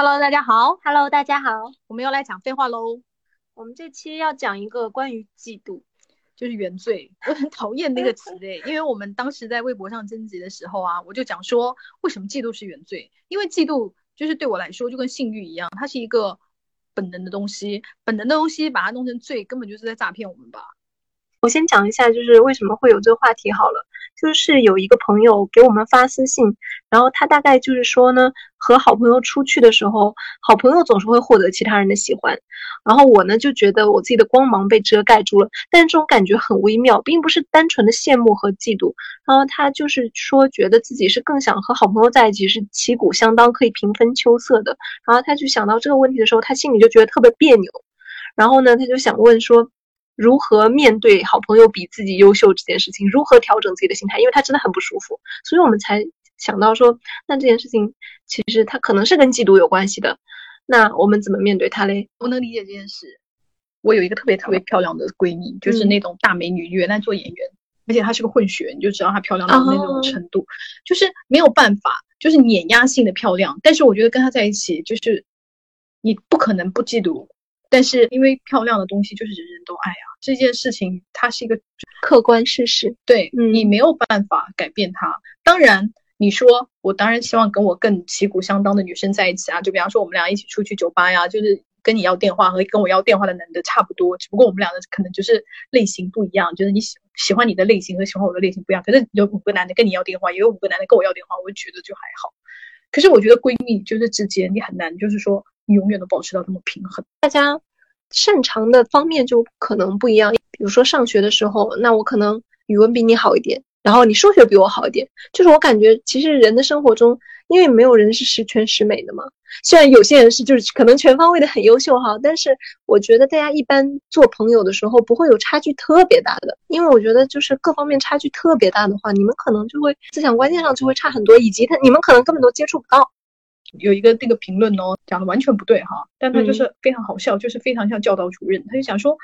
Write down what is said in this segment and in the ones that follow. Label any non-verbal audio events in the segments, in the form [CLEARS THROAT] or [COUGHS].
Hello，大家好。Hello，大家好。我们又来讲废话喽。我们这期要讲一个关于嫉妒，就是原罪。我很讨厌那个词 [LAUGHS] 诶，因为我们当时在微博上征集的时候啊，我就讲说，为什么嫉妒是原罪？因为嫉妒就是对我来说就跟性欲一样，它是一个本能的东西，本能的东西把它弄成罪，根本就是在诈骗我们吧。我先讲一下，就是为什么会有这个话题好了。就是有一个朋友给我们发私信，然后他大概就是说呢，和好朋友出去的时候，好朋友总是会获得其他人的喜欢，然后我呢就觉得我自己的光芒被遮盖住了，但这种感觉很微妙，并不是单纯的羡慕和嫉妒。然后他就是说，觉得自己是更想和好朋友在一起，是旗鼓相当，可以平分秋色的。然后他就想到这个问题的时候，他心里就觉得特别别扭。然后呢，他就想问说。如何面对好朋友比自己优秀这件事情？如何调整自己的心态？因为他真的很不舒服，所以我们才想到说，那这件事情其实他可能是跟嫉妒有关系的。那我们怎么面对他嘞？我能理解这件事。我有一个特别特别漂亮的闺蜜，就是那种大美女，原来做演员，而且她是个混血，你就知道她漂亮到那种程度，就是没有办法，就是碾压性的漂亮。但是我觉得跟她在一起，就是你不可能不嫉妒。但是因为漂亮的东西就是人人都爱啊，这件事情它是一个客观事实，对、嗯、你没有办法改变它。当然，你说我当然希望跟我更旗鼓相当的女生在一起啊，就比方说我们俩一起出去酒吧呀，就是跟你要电话和跟我要电话的男的差不多，只不过我们俩的可能就是类型不一样，就是你喜喜欢你的类型和喜欢我的类型不一样。可是有五个男的跟你要电话，也有五个男的跟我要电话，我觉得就还好。可是我觉得闺蜜就是之间你很难，就是说。永远都保持到这么平衡。大家擅长的方面就可能不一样。比如说上学的时候，那我可能语文比你好一点，然后你数学比我好一点。就是我感觉，其实人的生活中，因为没有人是十全十美的嘛。虽然有些人是就是可能全方位的很优秀哈，但是我觉得大家一般做朋友的时候不会有差距特别大的。因为我觉得就是各方面差距特别大的话，你们可能就会思想观念上就会差很多，以及他你们可能根本都接触不到。有一个那个评论哦，讲的完全不对哈，但他就是非常好笑，嗯、就是非常像教导主任。他就讲说，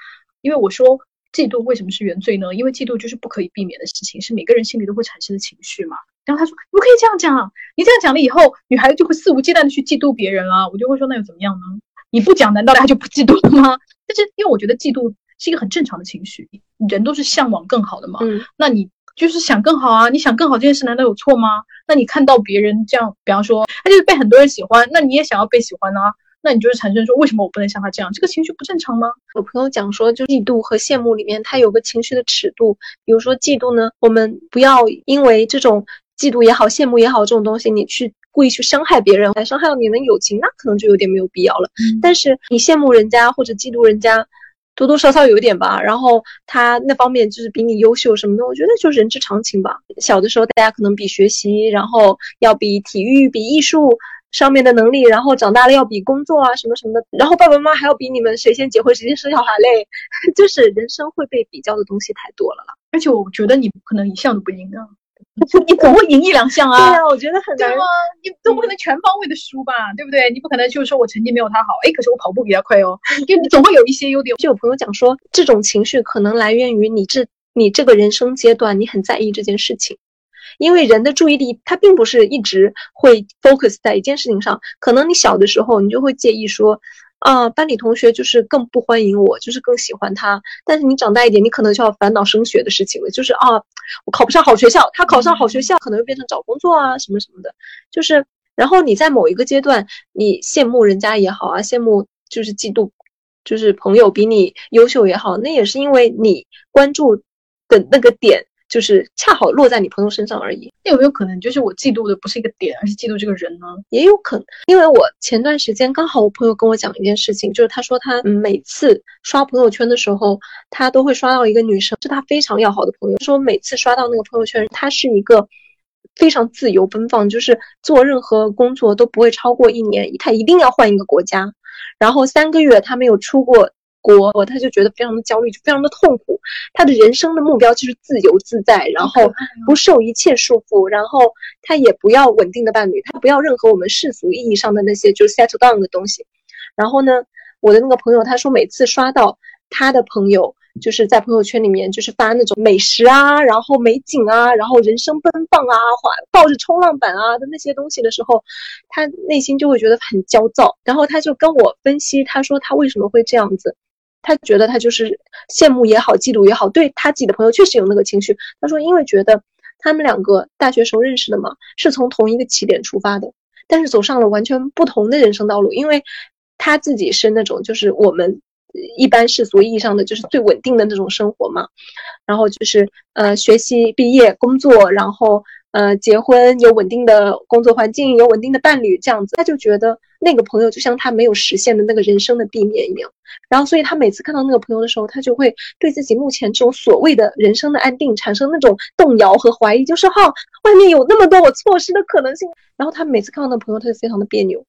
因为我说嫉妒为什么是原罪呢？因为嫉妒就是不可以避免的事情，是每个人心里都会产生的情绪嘛。然后他说，你不可以这样讲，你这样讲了以后，女孩子就会肆无忌惮的去嫉妒别人了。我就会说，那又怎么样呢？你不讲，难道她就不嫉妒了吗？但是因为我觉得嫉妒是一个很正常的情绪，人都是向往更好的嘛。嗯，那你。就是想更好啊！你想更好这件事难道有错吗？那你看到别人这样，比方说他就是被很多人喜欢，那你也想要被喜欢啊？那你就是产生说为什么我不能像他这样？这个情绪不正常吗？有朋友讲说，就嫉妒和羡慕里面它有个情绪的尺度。比如说嫉妒呢，我们不要因为这种嫉妒也好、羡慕也好这种东西，你去故意去伤害别人，来伤害到你的友情，那可能就有点没有必要了。嗯、但是你羡慕人家或者嫉妒人家。多多少少有一点吧，然后他那方面就是比你优秀什么的，我觉得就是人之常情吧。小的时候大家可能比学习，然后要比体育、比艺术上面的能力，然后长大了要比工作啊什么什么的，然后爸爸妈妈还要比你们谁先结婚谁先生小孩嘞，[LAUGHS] 就是人生会被比较的东西太多了啦。而且我觉得你可能一项都不赢啊。[LAUGHS] 你总会赢一两项啊！对啊，我觉得很难对吗？你总不可能全方位的输吧，对不对？你不可能就是说我成绩没有他好，哎，可是我跑步比他快哦，[LAUGHS] 就你总会有一些优点。就有朋友讲说，这种情绪可能来源于你这你这个人生阶段，你很在意这件事情，因为人的注意力他并不是一直会 focus 在一件事情上，可能你小的时候你就会介意说。啊，班里同学就是更不欢迎我，就是更喜欢他。但是你长大一点，你可能就要烦恼升学的事情了。就是啊，我考不上好学校，他考上好学校，可能又变成找工作啊，什么什么的。就是，然后你在某一个阶段，你羡慕人家也好啊，羡慕就是嫉妒，就是朋友比你优秀也好，那也是因为你关注的那个点。就是恰好落在你朋友身上而已。那有没有可能，就是我嫉妒的不是一个点，而是嫉妒这个人呢？也有可能，因为我前段时间刚好我朋友跟我讲一件事情，就是他说他每次刷朋友圈的时候，他都会刷到一个女生，是他非常要好的朋友。说每次刷到那个朋友圈，他是一个非常自由奔放，就是做任何工作都不会超过一年，他一定要换一个国家，然后三个月他没有出过。国，他就觉得非常的焦虑，就非常的痛苦。他的人生的目标就是自由自在，然后不受一切束缚，然后他也不要稳定的伴侣，他不要任何我们世俗意义上的那些就是 settle down 的东西。然后呢，我的那个朋友他说，每次刷到他的朋友就是在朋友圈里面就是发那种美食啊，然后美景啊，然后人生奔放啊，滑抱着冲浪板啊的那些东西的时候，他内心就会觉得很焦躁。然后他就跟我分析，他说他为什么会这样子，他觉得他就是羡慕也好，嫉妒也好，对他自己的朋友确实有那个情绪。他说因为觉得他们两个大学时候认识的嘛，是从同一个起点出发的，但是走上了完全不同的人生道路，因为。他自己是那种，就是我们一般世俗意义上的，就是最稳定的那种生活嘛。然后就是呃，学习、毕业、工作，然后呃，结婚，有稳定的工作环境，有稳定的伴侣，这样子。他就觉得那个朋友就像他没有实现的那个人生的地面一样。然后，所以他每次看到那个朋友的时候，他就会对自己目前这种所谓的人生的安定产生那种动摇和怀疑，就是哈，外面有那么多我错失的可能性。然后他每次看到那个朋友，他就非常的别扭。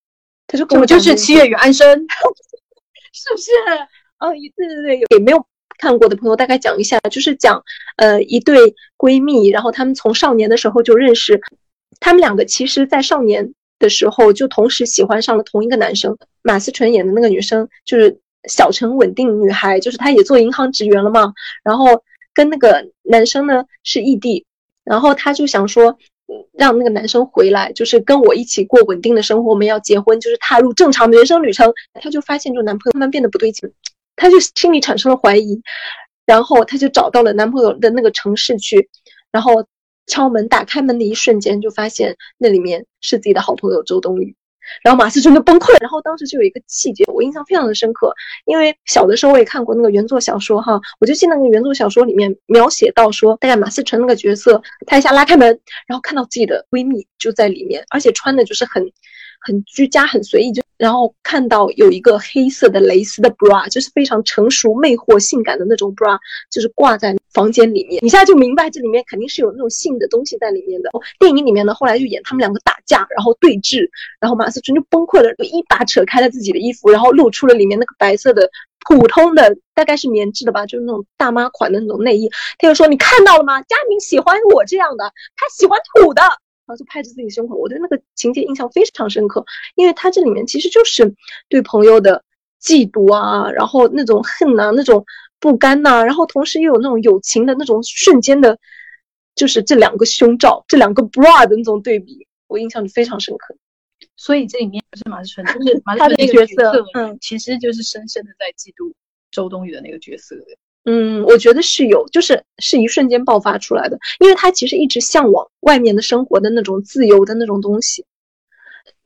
他说：“我就是七月与安生，[LAUGHS] 是不是？哦，对对对，有没有看过的朋友大概讲一下，就是讲呃一对闺蜜，然后她们从少年的时候就认识，她们两个其实在少年的时候就同时喜欢上了同一个男生。马思纯演的那个女生就是小城稳定女孩，就是她也做银行职员了嘛，然后跟那个男生呢是异地，然后她就想说。”让那个男生回来，就是跟我一起过稳定的生活。我们要结婚，就是踏入正常的人生旅程。她就发现，就男朋友慢慢变得不对劲，她就心里产生了怀疑，然后她就找到了男朋友的那个城市去，然后敲门，打开门的一瞬间，就发现那里面是自己的好朋友周冬雨。然后马思纯就崩溃了。然后当时就有一个细节，我印象非常的深刻，因为小的时候我也看过那个原作小说哈，我就记得那个原作小说里面描写到说，大概马思纯那个角色，她一下拉开门，然后看到自己的闺蜜就在里面，而且穿的就是很。很居家，很随意，就然后看到有一个黑色的蕾丝的 bra，就是非常成熟、魅惑、性感的那种 bra，就是挂在房间里面。你现在就明白这里面肯定是有那种性的东西在里面的。电影里面呢，后来就演他们两个打架，然后对峙，然后马思纯就崩溃了，就一把扯开了自己的衣服，然后露出了里面那个白色的普通的，大概是棉质的吧，就是那种大妈款的那种内衣。他就说：“你看到了吗？佳明喜欢我这样的，他喜欢土的。”然后就拍着自己胸口，我对那个情节印象非常深刻，因为他这里面其实就是对朋友的嫉妒啊，然后那种恨呐，那种不甘呐，然后同时又有那种友情的那种瞬间的，就是这两个胸罩，这两个 bra 的那种对比，我印象就非常深刻。所以这里面不是马思纯，就是马思纯那个角色，嗯，其实就是深深的在嫉妒周冬雨的那个角色。嗯，我觉得是有，就是是一瞬间爆发出来的，因为他其实一直向往外面的生活的那种自由的那种东西。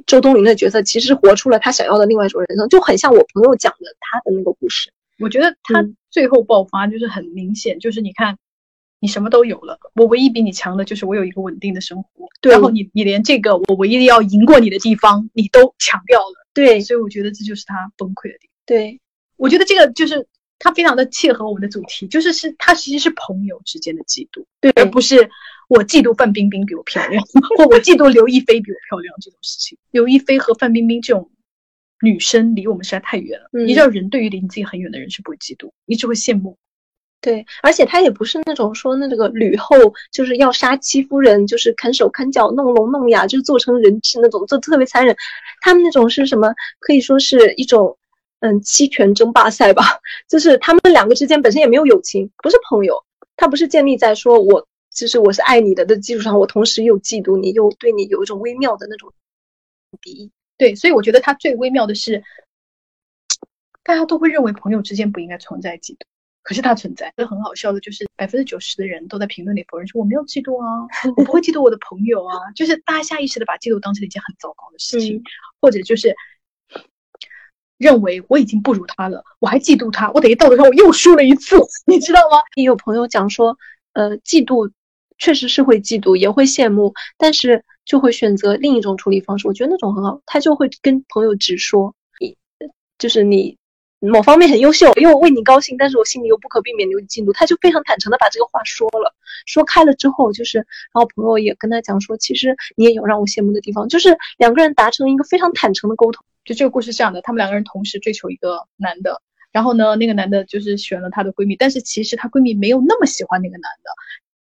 周冬雨的角色其实活出了他想要的另外一种人生，就很像我朋友讲的他的那个故事。我觉得他最后爆发就是很明显，就是你看，你什么都有了，我唯一比你强的就是我有一个稳定的生活，对然后你你连这个我唯一要赢过你的地方你都抢掉了，对，所以我觉得这就是他崩溃的地方。对，我觉得这个就是。它非常的切合我们的主题，就是是它其实是朋友之间的嫉妒，对，而不是我嫉妒范冰冰比我漂亮，[LAUGHS] 或我嫉妒刘亦菲比我漂亮这种事情。刘亦菲和范冰冰这种女生离我们实在太远了。你知道，人对于离自己很远的人是不会嫉妒，你只会羡慕。对，而且他也不是那种说那个吕后就是要杀戚夫人，就是砍手砍脚弄聋弄哑，就是做成人质那种，就特别残忍。他们那种是什么？可以说是一种。嗯，期权争霸赛吧，就是他们两个之间本身也没有友情，不是朋友，他不是建立在说我就是我是爱你的的基础上，我同时又嫉妒你，又对你有一种微妙的那种敌意。对，所以我觉得他最微妙的是，大家都会认为朋友之间不应该存在嫉妒，可是它存在。这很好笑的就是百分之九十的人都在评论里否认说我没有嫉妒啊，[LAUGHS] 我不会嫉妒我的朋友啊，就是大家下意识的把嫉妒当成一件很糟糕的事情，或者就是。认为我已经不如他了，我还嫉妒他，我等于道德上我又输了一次，[LAUGHS] 你知道吗？也有朋友讲说，呃，嫉妒确实是会嫉妒，也会羡慕，但是就会选择另一种处理方式。我觉得那种很好，他就会跟朋友直说，你就是你某方面很优秀，因为我为你高兴，但是我心里又不可避免的有嫉妒，他就非常坦诚的把这个话说了，说开了之后，就是然后朋友也跟他讲说，其实你也有让我羡慕的地方，就是两个人达成一个非常坦诚的沟通。就这个故事是这样的，他们两个人同时追求一个男的，然后呢，那个男的就是选了她的闺蜜，但是其实她闺蜜没有那么喜欢那个男的，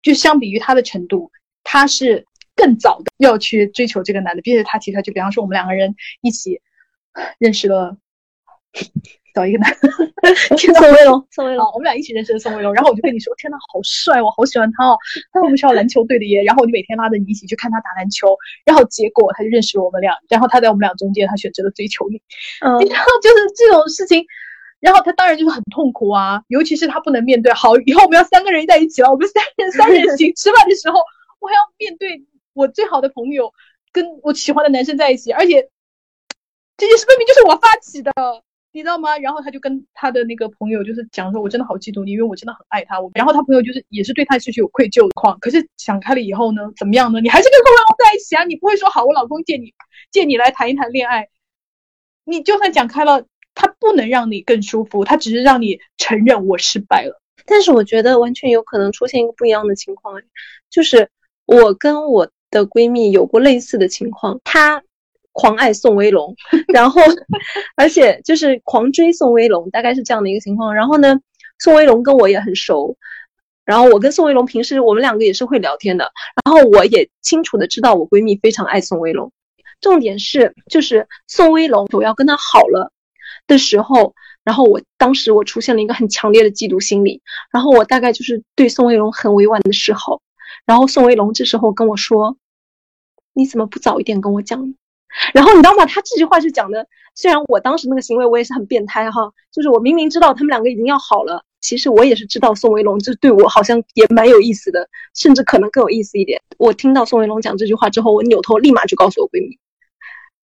就相比于她的程度，她是更早的要去追求这个男的，并且她提出来，就比方说我们两个人一起认识了找一个男，[LAUGHS] 宋威龙，宋威龙，我们俩一起认识的宋威龙。然后我就跟你说，天呐，好帅，我好喜欢他哦，他是我们学校篮球队的耶。然后我就每天拉着你一起去看他打篮球。然后结果他就认识了我们俩，然后他在我们俩中间，他选择了追求你。嗯，[LAUGHS] 然后就是这种事情，然后他当然就是很痛苦啊，尤其是他不能面对。好，以后我们要三个人在一起了，我们三人三人行吃饭的时候，我还要面对我最好的朋友跟我喜欢的男生在一起，而且。这件事分明就是我发起的，你知道吗？然后他就跟他的那个朋友就是讲说，我真的好嫉妒你，因为我真的很爱他。我然后他朋友就是也是对他失去有愧疚的况，可是想开了以后呢，怎么样呢？你还是跟宋威龙在一起啊？你不会说好，我老公借你借你来谈一谈恋爱？你就算讲开了，他不能让你更舒服，他只是让你承认我失败了。但是我觉得完全有可能出现一个不一样的情况，就是我跟我的闺蜜有过类似的情况，她。狂爱宋威龙，[LAUGHS] 然后，而且就是狂追宋威龙，大概是这样的一个情况。然后呢，宋威龙跟我也很熟，然后我跟宋威龙平时我们两个也是会聊天的。然后我也清楚的知道我闺蜜非常爱宋威龙。重点是，就是宋威龙我要跟他好了的时候，然后我当时我出现了一个很强烈的嫉妒心理，然后我大概就是对宋威龙很委婉的示好。然后宋威龙这时候跟我说：“你怎么不早一点跟我讲？”然后你知道吗？他这句话就讲的，虽然我当时那个行为我也是很变态哈，就是我明明知道他们两个已经要好了，其实我也是知道宋威龙这对我好像也蛮有意思的，甚至可能更有意思一点。我听到宋威龙讲这句话之后，我扭头立马就告诉我闺蜜，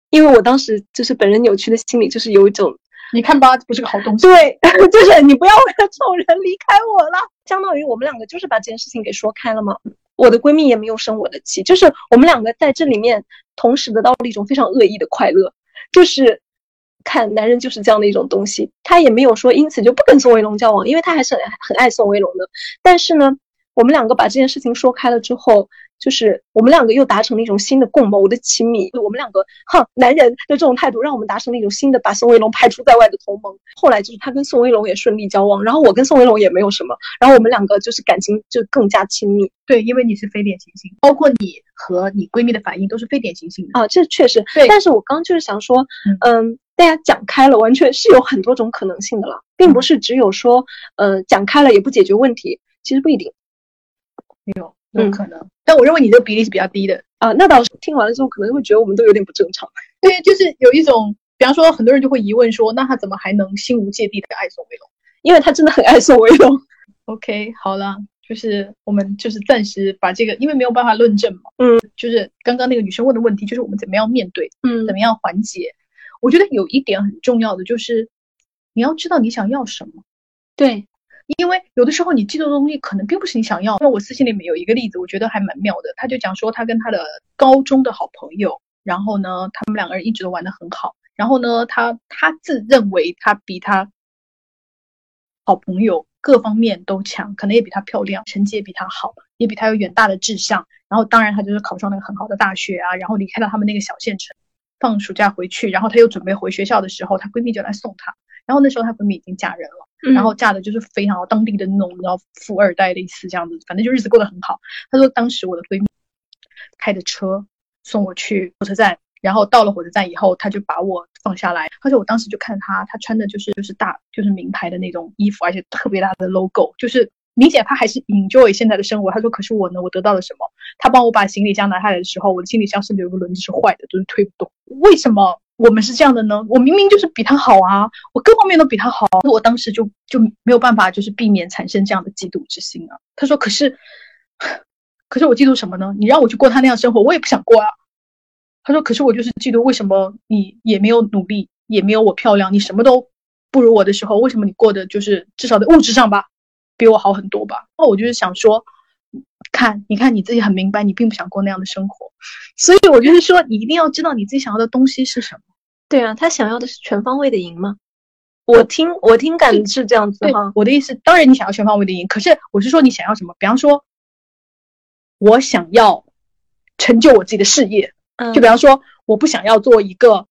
因为我当时就是本人扭曲的心理，就是有一种你看吧，不是个好东西。对，[LAUGHS] 就是你不要为 [LAUGHS] 了这种人离开我了，相当于我们两个就是把这件事情给说开了嘛。我的闺蜜也没有生我的气，就是我们两个在这里面同时得到了一种非常恶意的快乐，就是看男人就是这样的一种东西。她也没有说因此就不跟宋威龙交往，因为她还是很很爱宋威龙的。但是呢，我们两个把这件事情说开了之后。就是我们两个又达成了一种新的共谋的亲密，我们两个哼男人的这种态度，让我们达成了一种新的把宋威龙排除在外的同盟。后来就是他跟宋威龙也顺利交往，然后我跟宋威龙也没有什么，然后我们两个就是感情就更加亲密。对，因为你是非典型性，包括你和你闺蜜的反应都是非典型性的啊，这确实。对，但是我刚就是想说，嗯，大家讲开了，完全是有很多种可能性的了，并不是只有说，呃，讲开了也不解决问题，其实不一定有。有可能，但我认为你这个比例是比较低的啊。那倒是，听完了之后可能会觉得我们都有点不正常。[LAUGHS] 对，就是有一种，比方说很多人就会疑问说，那他怎么还能心无芥蒂的爱宋威龙？因为他真的很爱宋威龙。OK，好了，就是我们就是暂时把这个，因为没有办法论证嘛。嗯，就是刚刚那个女生问的问题，就是我们怎么样面对，嗯，怎么样缓解？我觉得有一点很重要的就是，你要知道你想要什么。对。因为有的时候你嫉妒的东西可能并不是你想要。因为我私信里面有一个例子，我觉得还蛮妙的。他就讲说他跟他的高中的好朋友，然后呢，他们两个人一直都玩得很好。然后呢，他他自认为他比他好朋友各方面都强，可能也比他漂亮，成绩也比他好，也比他有远大的志向。然后当然他就是考上那个很好的大学啊，然后离开了他们那个小县城，放暑假回去，然后他又准备回学校的时候，她闺蜜就来送她。然后那时候她闺蜜已经嫁人了。然后嫁的就是非常当地的那种，然后富二代类似这样子，反正就日子过得很好。她说当时我的闺蜜开着车送我去火车站，然后到了火车站以后，她就把我放下来。她说我当时就看她，她穿的就是就是大就是名牌的那种衣服，而且特别大的 logo，就是明显她还是 enjoy 现在的生活。她说可是我呢，我得到了什么？她帮我把行李箱拿下来的时候，我的行李箱甚至有个轮子是坏的，就是推不动。为什么？我们是这样的呢，我明明就是比他好啊，我各方面都比他好，我当时就就没有办法，就是避免产生这样的嫉妒之心啊。他说：“可是，可是我嫉妒什么呢？你让我去过他那样生活，我也不想过啊。”他说：“可是我就是嫉妒，为什么你也没有努力，也没有我漂亮，你什么都不如我的时候，为什么你过的就是至少在物质上吧，比我好很多吧？”那我就是想说。看，你看你自己很明白，你并不想过那样的生活，所以我就是说，你一定要知道你自己想要的东西是什么。对啊，他想要的是全方位的赢吗？我听我听感是这样子哈。我的意思，当然你想要全方位的赢，可是我是说你想要什么？比方说，我想要成就我自己的事业，就比方说，我不想要做一个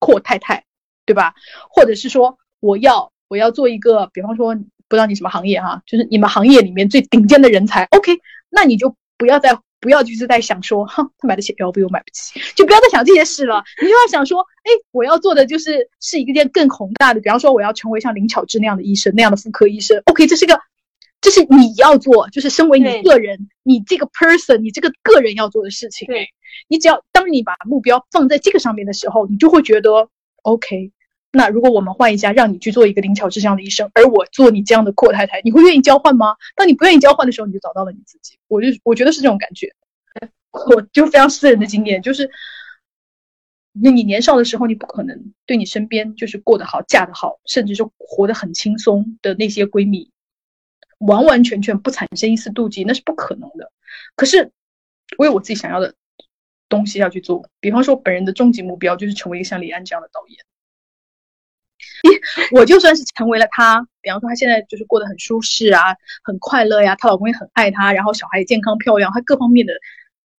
阔太太，对吧？或者是说，我要我要做一个，比方说。不知道你什么行业哈，就是你们行业里面最顶尖的人才。OK，那你就不要在不要就是在想说，哼，[LAUGHS] 他买得起 LV，我买不起，就不要再想这些事了。你就要想说，哎，我要做的就是是一件更宏大的，比方说我要成为像林巧稚那样的医生，那样的妇科医生。OK，这是个，这是你要做，就是身为你个人，你这个 person，你这个个人要做的事情。对，你只要当你把目标放在这个上面的时候，你就会觉得 OK。那如果我们换一下，让你去做一个灵巧智这样的医生，而我做你这样的阔太太，你会愿意交换吗？当你不愿意交换的时候，你就找到了你自己。我就我觉得是这种感觉，我就非常私人的经验，就是那你年少的时候，你不可能对你身边就是过得好、嫁得好，甚至是活得很轻松的那些闺蜜，完完全全不产生一丝妒忌，那是不可能的。可是我有我自己想要的东西要去做，比方说本人的终极目标就是成为一个像李安这样的导演。[LAUGHS] 我就算是成为了她，比方说她现在就是过得很舒适啊，很快乐呀，她老公也很爱她，然后小孩也健康漂亮，她各方面的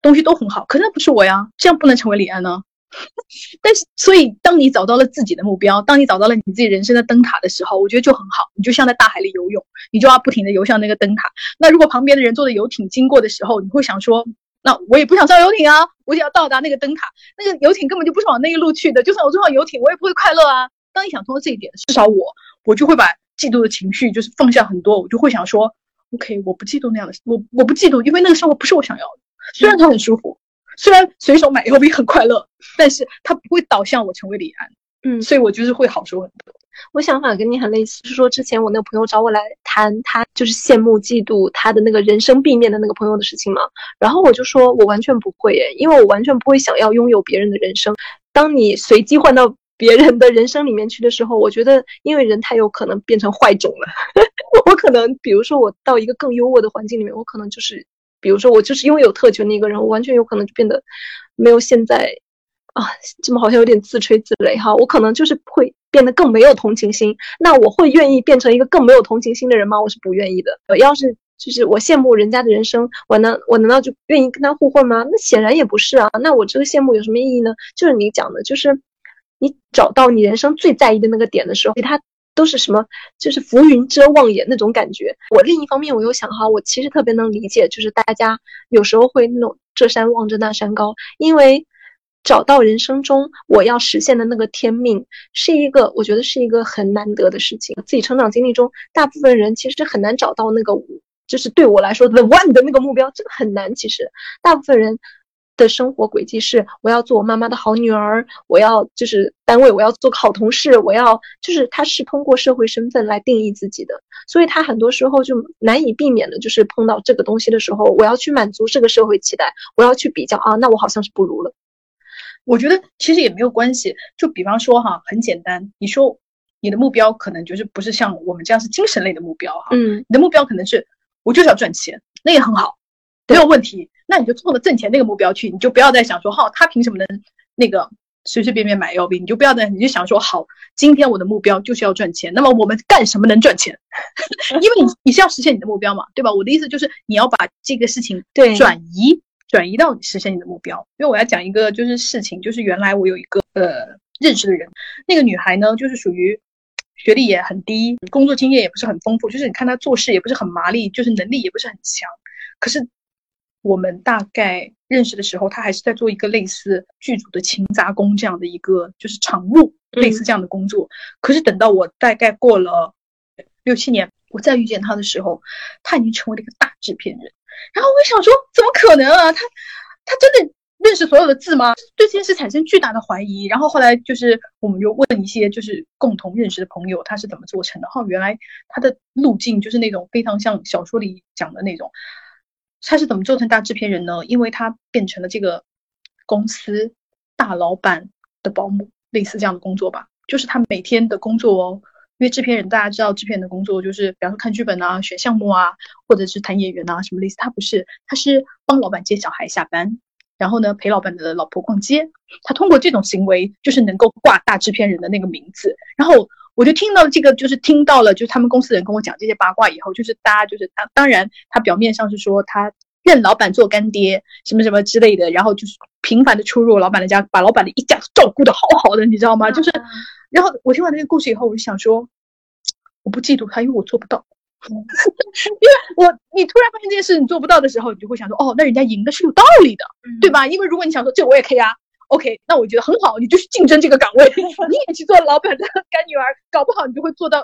东西都很好。可那不是我呀，这样不能成为李安呢。[LAUGHS] 但是，所以当你找到了自己的目标，当你找到了你自己人生的灯塔的时候，我觉得就很好。你就像在大海里游泳，你就要不停的游向那个灯塔。那如果旁边的人坐的游艇经过的时候，你会想说，那我也不想上游艇啊，我也要到达那个灯塔。那个游艇根本就不是往那一路去的，就算我坐上游艇，我也不会快乐啊。当你想通了这一点，至少我我就会把嫉妒的情绪就是放下很多，我就会想说，OK，我不嫉妒那样的，我我不嫉妒，因为那个生活不是我想要的。虽然它很舒服，虽然随手买 LV [LAUGHS] 很快乐，但是它不会导向我成为李安。嗯，所以我就是会好受很多。我想法跟你很类似，是说之前我那个朋友找我来谈他就是羡慕嫉妒他的那个人生避免的那个朋友的事情嘛，然后我就说我完全不会耶，因为我完全不会想要拥有别人的人生。当你随机换到。别人的人生里面去的时候，[LAUGHS] 我觉得，因为人太有可能变成坏种了。[LAUGHS] 我可能，比如说，我到一个更优渥的环境里面，我可能就是，比如说，我就是拥有特权的一个人，我完全有可能就变得没有现在啊，这么好像有点自吹自擂哈。我可能就是会变得更没有同情心。那我会愿意变成一个更没有同情心的人吗？我是不愿意的。要是就是我羡慕人家的人生，我能我难道就愿意跟他互换吗？那显然也不是啊。那我这个羡慕有什么意义呢？就是你讲的，就是。你找到你人生最在意的那个点的时候，其他都是什么？就是浮云遮望眼那种感觉。我另一方面，我又想哈，我其实特别能理解，就是大家有时候会那种这山望着那山高，因为找到人生中我要实现的那个天命，是一个我觉得是一个很难得的事情。自己成长经历中，大部分人其实很难找到那个，就是对我来说 the one 的那个目标，这个很难。其实大部分人。的生活轨迹是：我要做我妈妈的好女儿，我要就是单位，我要做个好同事，我要就是他是通过社会身份来定义自己的，所以他很多时候就难以避免的，就是碰到这个东西的时候，我要去满足这个社会期待，我要去比较啊，那我好像是不如了。我觉得其实也没有关系，就比方说哈，很简单，你说你的目标可能就是不是像我们这样是精神类的目标哈，嗯，你的目标可能是我就是要赚钱，那也很好。没有问题，那你就冲着挣钱那个目标去，你就不要再想说，哈，他凭什么能那个随随便便买 LV？你就不要再，你就想说，好，今天我的目标就是要赚钱。那么我们干什么能赚钱？[LAUGHS] 因为你你是要实现你的目标嘛，对吧？我的意思就是你要把这个事情对转移转移到实现你的目标。因为我要讲一个就是事情，就是原来我有一个呃认识的人，那个女孩呢，就是属于学历也很低，工作经验也不是很丰富，就是你看她做事也不是很麻利，就是能力也不是很强，可是。我们大概认识的时候，他还是在做一个类似剧组的勤杂工这样的一个，就是场务类似这样的工作。可是等到我大概过了六七年，我再遇见他的时候，他已经成为了一个大制片人。然后我想说，怎么可能啊？他他真的认识所有的字吗？对这件事产生巨大的怀疑。然后后来就是我们又问一些就是共同认识的朋友，他是怎么做成的？哦，原来他的路径就是那种非常像小说里讲的那种。他是怎么做成大制片人呢？因为他变成了这个公司大老板的保姆，类似这样的工作吧。就是他每天的工作哦，因为制片人大家知道，制片人的工作就是，比方说看剧本啊、选项目啊，或者是谈演员啊什么类似。他不是，他是帮老板接小孩下班，然后呢陪老板的老婆逛街。他通过这种行为，就是能够挂大制片人的那个名字，然后。我就听到这个，就是听到了，就是他们公司人跟我讲这些八卦以后，就是大家就是当当然，他表面上是说他认老板做干爹，什么什么之类的，然后就是频繁的出入老板的家，把老板的一家照顾的好好的，你知道吗？就是，然后我听完这个故事以后，我就想说，我不嫉妒他，因为我做不到。[LAUGHS] 因为我你突然发现这件事你做不到的时候，你就会想说，哦，那人家赢的是有道理的，对吧？因为如果你想说这我也可以啊，OK，那我觉得很好，你就去竞争这个岗位，[LAUGHS] 你也去做老板的干女儿，搞不好你就会做到。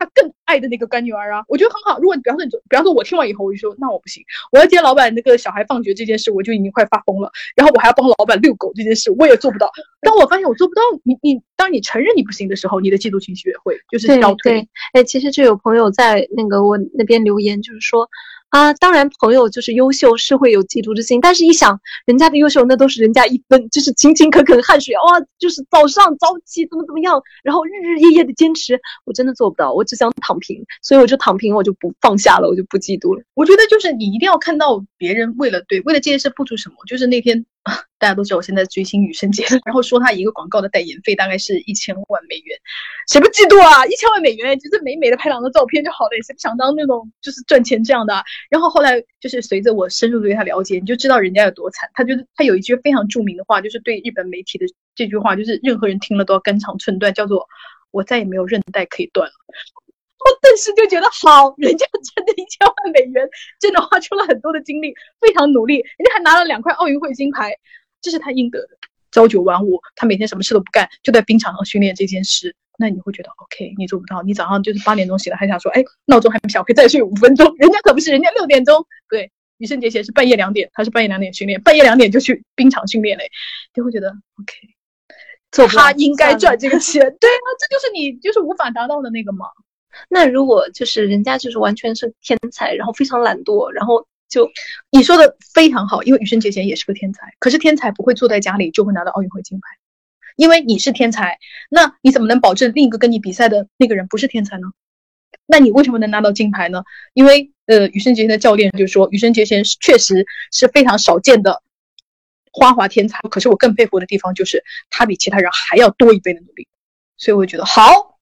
他更爱的那个干女儿啊，我觉得很好。如果你比方说你，比方说我听完以后，我就说那我不行，我要接老板那个小孩放学这件事，我就已经快发疯了。然后我还要帮老板遛狗这件事，我也做不到。[LAUGHS] 当我发现我做不到，你你当你承认你不行的时候，你的嫉妒情绪也会就是消退。哎，其实就有朋友在那个我那边留言，就是说。啊，当然，朋友就是优秀，是会有嫉妒之心。但是，一想人家的优秀，那都是人家一分，就是勤勤恳恳汗水哇，就是早上早起怎么怎么样，然后日日夜夜的坚持，我真的做不到，我只想躺平，所以我就躺平，我就不放下了，我就不嫉妒了。我觉得就是你一定要看到别人为了对为了这件事付出什么。就是那天。[LAUGHS] 大家都知道我现在追星女生节，然后说他一个广告的代言费大概是一千万美元，谁不嫉妒啊？一千万美元就是美美的拍两张照片就好了，谁不想当那种就是赚钱这样的？然后后来就是随着我深入对他了解，你就知道人家有多惨。他就是他有一句非常著名的话，就是对日本媒体的这句话，就是任何人听了都要肝肠寸断，叫做“我再也没有韧带可以断了”。我顿时就觉得好，人家挣的一千万美元，真的花出了很多的精力，非常努力，人家还拿了两块奥运会金牌，这是他应得的。朝九晚五，他每天什么事都不干，就在冰场上训练这件事，那你会觉得 OK？你做不到，你早上就是八点钟起来，还想说，哎，闹钟还没响，可以再睡五分钟。人家可不是，人家六点钟，对，羽生结弦是半夜两点，他是半夜两点训练，半夜两点就去冰场训练嘞，就会觉得 OK，做他应该赚这个钱，对啊，这就是你就是无法达到的那个嘛。那如果就是人家就是完全是天才，然后非常懒惰，然后就你说的非常好，因为羽生结弦也是个天才，可是天才不会坐在家里就会拿到奥运会金牌，因为你是天才，那你怎么能保证另一个跟你比赛的那个人不是天才呢？那你为什么能拿到金牌呢？因为呃，羽生结弦的教练就说，羽生结弦确实是非常少见的花滑天才，可是我更佩服的地方就是他比其他人还要多一倍的努力，所以我觉得好。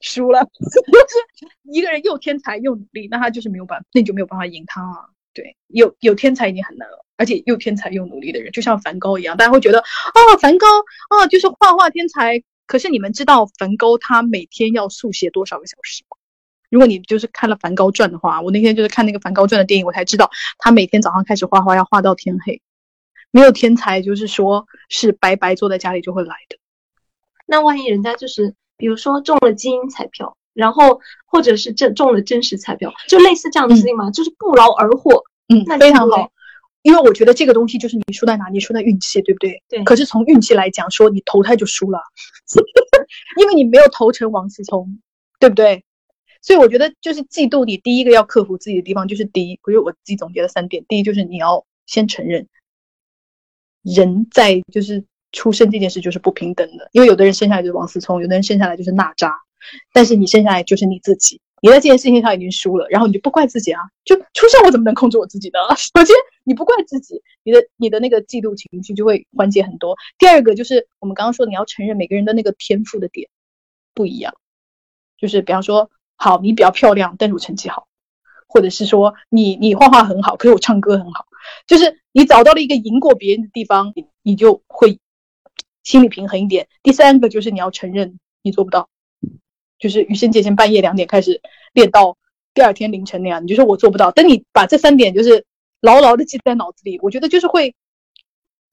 输了，[LAUGHS] 就是一个人又天才又努力，那他就是没有办法，那你就没有办法赢他啊。对，有有天才已经很难了，而且又天才又努力的人，就像梵高一样，大家会觉得哦，梵高啊，就是画画天才。可是你们知道梵高他每天要速写多少个小时吗？如果你就是看了《梵高传》的话，我那天就是看那个《梵高传》的电影，我才知道他每天早上开始画画要画到天黑。没有天才，就是说是白白坐在家里就会来的。那万一人家就是。比如说中了基因彩票，然后或者是这中了真实彩票，就类似这样的事情嘛，就是不劳而获。嗯，那非常好。因为我觉得这个东西就是你输在哪，你输在运气，对不对？对。可是从运气来讲，说你投胎就输了，[LAUGHS] 因为你没有投成王思聪，对不对？所以我觉得就是嫉妒，你第一个要克服自己的地方就是第一，我觉得我自己总结了三点，第一就是你要先承认，人在就是。出生这件事就是不平等的，因为有的人生下来就是王思聪，有的人生下来就是娜扎，但是你生下来就是你自己，你在这件事情上已经输了，然后你就不怪自己啊，就出生我怎么能控制我自己呢？[LAUGHS] 首先你不怪自己，你的你的那个嫉妒情绪就会缓解很多。第二个就是我们刚刚说你要承认每个人的那个天赋的点不一样，就是比方说，好你比较漂亮，但是我成绩好，或者是说你你画画很好，可是我唱歌很好，就是你找到了一个赢过别人的地方，你你就会。心理平衡一点。第三个就是你要承认你做不到，就是羽生结弦半夜两点开始练到第二天凌晨那样，你就说我做不到。等你把这三点就是牢牢的记在脑子里，我觉得就是会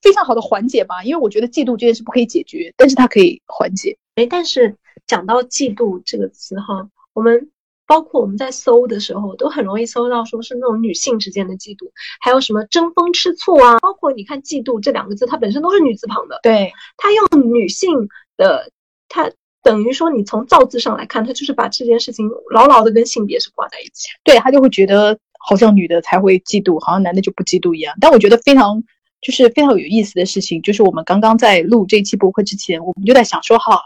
非常好的缓解吧。因为我觉得嫉妒这件事不可以解决，但是它可以缓解。哎，但是讲到嫉妒这个词哈，我们。包括我们在搜的时候，都很容易搜到说是那种女性之间的嫉妒，还有什么争风吃醋啊。包括你看“嫉妒”这两个字，它本身都是女字旁的。对，它用女性的，它等于说你从造字上来看，它就是把这件事情牢牢的跟性别是挂在一起。对他就会觉得好像女的才会嫉妒，好像男的就不嫉妒一样。但我觉得非常就是非常有意思的事情，就是我们刚刚在录这期博客之前，我们就在想说哈。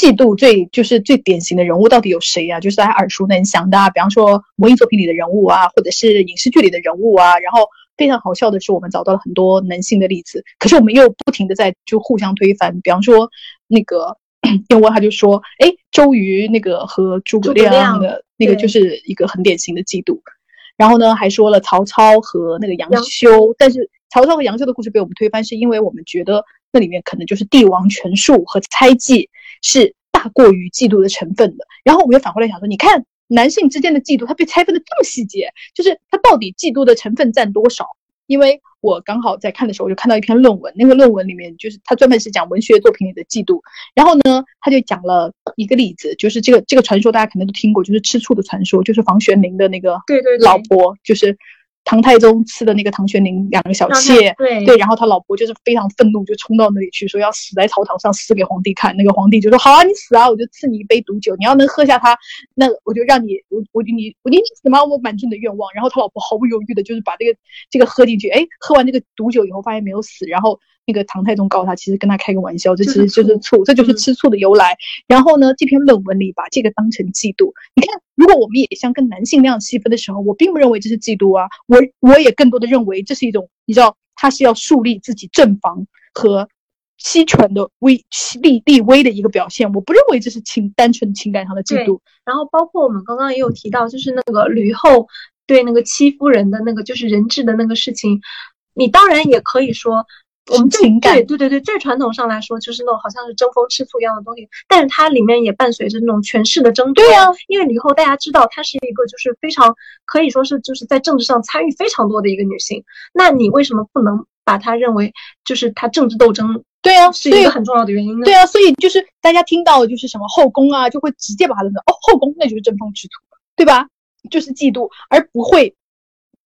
嫉妒最就是最典型的人物到底有谁啊？就是大家耳熟能详的，啊比方说文艺作品里的人物啊，或者是影视剧里的人物啊。然后非常好笑的是，我们找到了很多男性的例子，可是我们又不停的在就互相推翻。比方说那个 [COUGHS] 燕窝他就说，哎，周瑜那个和诸葛亮的那个就是一个很典型的嫉妒。然后呢，还说了曹操和那个杨修，但是曹操和杨修的故事被我们推翻，是因为我们觉得那里面可能就是帝王权术和猜忌。是大过于嫉妒的成分的，然后我们又反过来想说，你看男性之间的嫉妒，它被拆分的这么细节，就是它到底嫉妒的成分占多少？因为我刚好在看的时候，我就看到一篇论文，那个论文里面就是他专门是讲文学作品里的嫉妒，然后呢，他就讲了一个例子，就是这个这个传说大家可能都听过，就是吃醋的传说，就是房玄龄的那个对对老婆，就是。唐太宗赐的那个唐玄龄两个小妾，对对，然后他老婆就是非常愤怒，就冲到那里去说要死在朝堂上，死给皇帝看。那个皇帝就说好啊，你死啊，我就赐你一杯毒酒，你要能喝下它，那我就让你我我你我你死吗？我满足你的愿望。然后他老婆毫不犹豫的，就是把这个这个喝进去。哎，喝完这个毒酒以后，发现没有死，然后。那个唐太宗告他，其实跟他开个玩笑，这其实就是醋，这就是吃醋的由来。然后呢，这篇论文里把这个当成嫉妒。你看，如果我们也像跟男性那样细分的时候，我并不认为这是嫉妒啊，我我也更多的认为这是一种，你知道，他是要树立自己正房和期权的威立立威的一个表现。我不认为这是情单纯情感上的嫉妒。然后包括我们刚刚也有提到，就是那个吕后对那个戚夫人的那个就是人质的那个事情，你当然也可以说。我们情感对对对对，最传统上来说就是那种好像是争风吃醋一样的东西，但是它里面也伴随着那种权势的争夺。对啊，因为以后大家知道她是一个就是非常可以说是就是在政治上参与非常多的一个女性，那你为什么不能把她认为就是她政治斗争？对啊，是一个很重要的原因呢。对啊，所以就是大家听到就是什么后宫啊，就会直接把它认成哦后宫那就是争风吃醋，对吧？就是嫉妒，而不会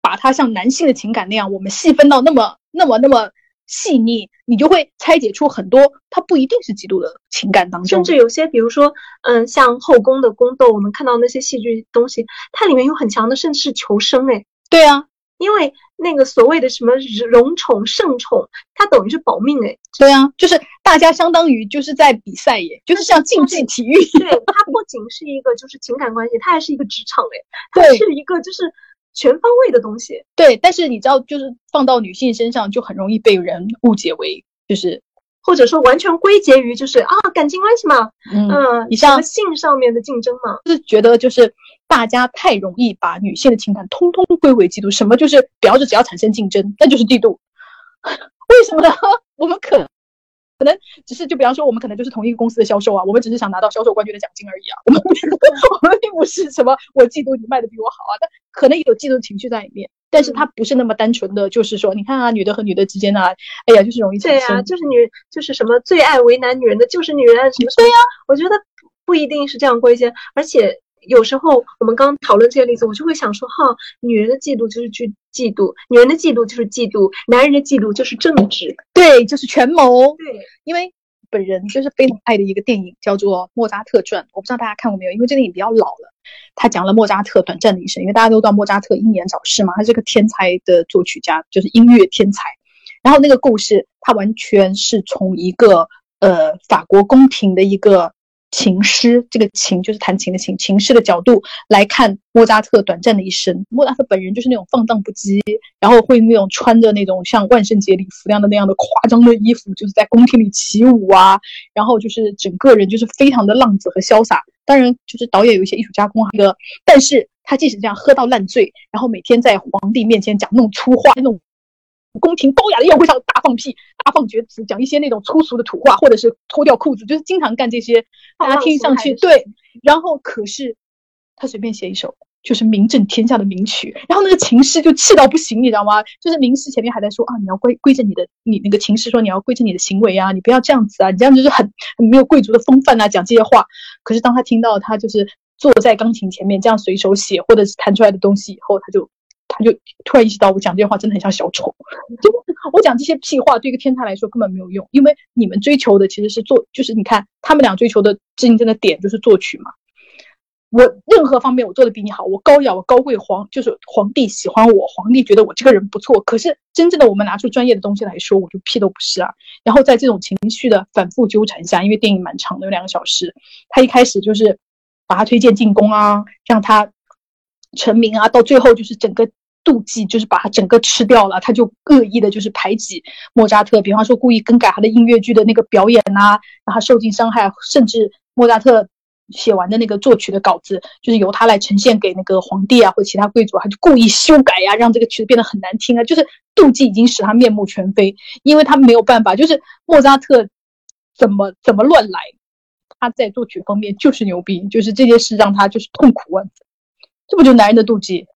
把它像男性的情感那样，我们细分到那么那么那么。细腻，你就会拆解出很多，它不一定是嫉妒的情感当中，甚至有些，比如说，嗯，像后宫的宫斗，我们看到那些戏剧东西，它里面有很强的，甚至是求生，哎，对啊，因为那个所谓的什么荣宠、圣宠，它等于是保命，哎，对啊，就是大家相当于就是在比赛，耶，就是像竞技体育，对，它不仅是一个就是情感关系，它还是一个职场，哎，它是一个就是。全方位的东西，对，但是你知道，就是放到女性身上就很容易被人误解为，就是或者说完全归结于就是啊感情关系嘛，嗯，你像性上面的竞争嘛，就是觉得就是大家太容易把女性的情感通通归为嫉妒，什么就是表着只要产生竞争，那就是嫉妒，[LAUGHS] 为什么呢？[LAUGHS] 我们可。可能只是就比方说，我们可能就是同一个公司的销售啊，我们只是想拿到销售冠军的奖金而已啊。[LAUGHS] 我们我们并不是什么我嫉妒你卖的比我好啊，但可能有嫉妒情绪在里面，但是它不是那么单纯的，就是说，你看啊，女的和女的之间啊，哎呀，就是容易对啊，就是女就是什么最爱为难女人的就是女人什么对呀，我觉得不一定是这样归结，而且。有时候我们刚讨论这些例子，我就会想说，哈，女人的嫉妒就是去嫉妒，女人的嫉妒就是嫉妒，男人的嫉妒就是政治，对，就是权谋。对，因为本人就是非常爱的一个电影叫做《莫扎特传》，我不知道大家看过没有，因为这个电影比较老了。他讲了莫扎特短暂的一生，因为大家都知道莫扎特英年早逝嘛，他是个天才的作曲家，就是音乐天才。然后那个故事，他完全是从一个呃法国宫廷的一个。琴师，这个琴就是弹琴的琴。琴师的角度来看莫扎特短暂的一生。莫扎特本人就是那种放荡不羁，然后会那种穿着那种像万圣节礼服那样的那样的夸张的衣服，就是在宫廷里起舞啊。然后就是整个人就是非常的浪子和潇洒。当然，就是导演有一些艺术加工，那个，但是他即使这样喝到烂醉，然后每天在皇帝面前讲那种粗话，那种。宫廷高雅的宴会上大放屁、大放厥词，讲一些那种粗俗的土话，或者是脱掉裤子，就是经常干这些。大家听上去对，然后可是他随便写一首就是名震天下的名曲，然后那个琴师就气到不行，你知道吗？就是名师前面还在说啊，你要归归着你的，你那个琴师说你要归着你的行为啊，你不要这样子啊，你这样就是很很没有贵族的风范啊，讲这些话。可是当他听到他就是坐在钢琴前面这样随手写或者是弹出来的东西以后，他就。他就突然意识到，我讲这些话真的很像小丑。就我讲这些屁话，对一个天才来说根本没有用，因为你们追求的其实是作，就是你看他们俩追求的竞争的点就是作曲嘛。我任何方面我做的比你好，我高雅，我高贵，皇就是皇帝喜欢我，皇帝觉得我这个人不错。可是真正的我们拿出专业的东西来说，我就屁都不是啊。然后在这种情绪的反复纠缠下，因为电影蛮长的，有两个小时，他一开始就是把他推荐进宫啊，让他成名啊，到最后就是整个。妒忌就是把他整个吃掉了，他就恶意的就是排挤莫扎特，比方说故意更改他的音乐剧的那个表演呐，让他受尽伤害，甚至莫扎特写完的那个作曲的稿子，就是由他来呈现给那个皇帝啊或其他贵族，他就故意修改呀，让这个曲子变得很难听啊，就是妒忌已经使他面目全非，因为他没有办法，就是莫扎特怎么怎么乱来，他在作曲方面就是牛逼，就是这件事让他就是痛苦万分。这不就男人的妒忌？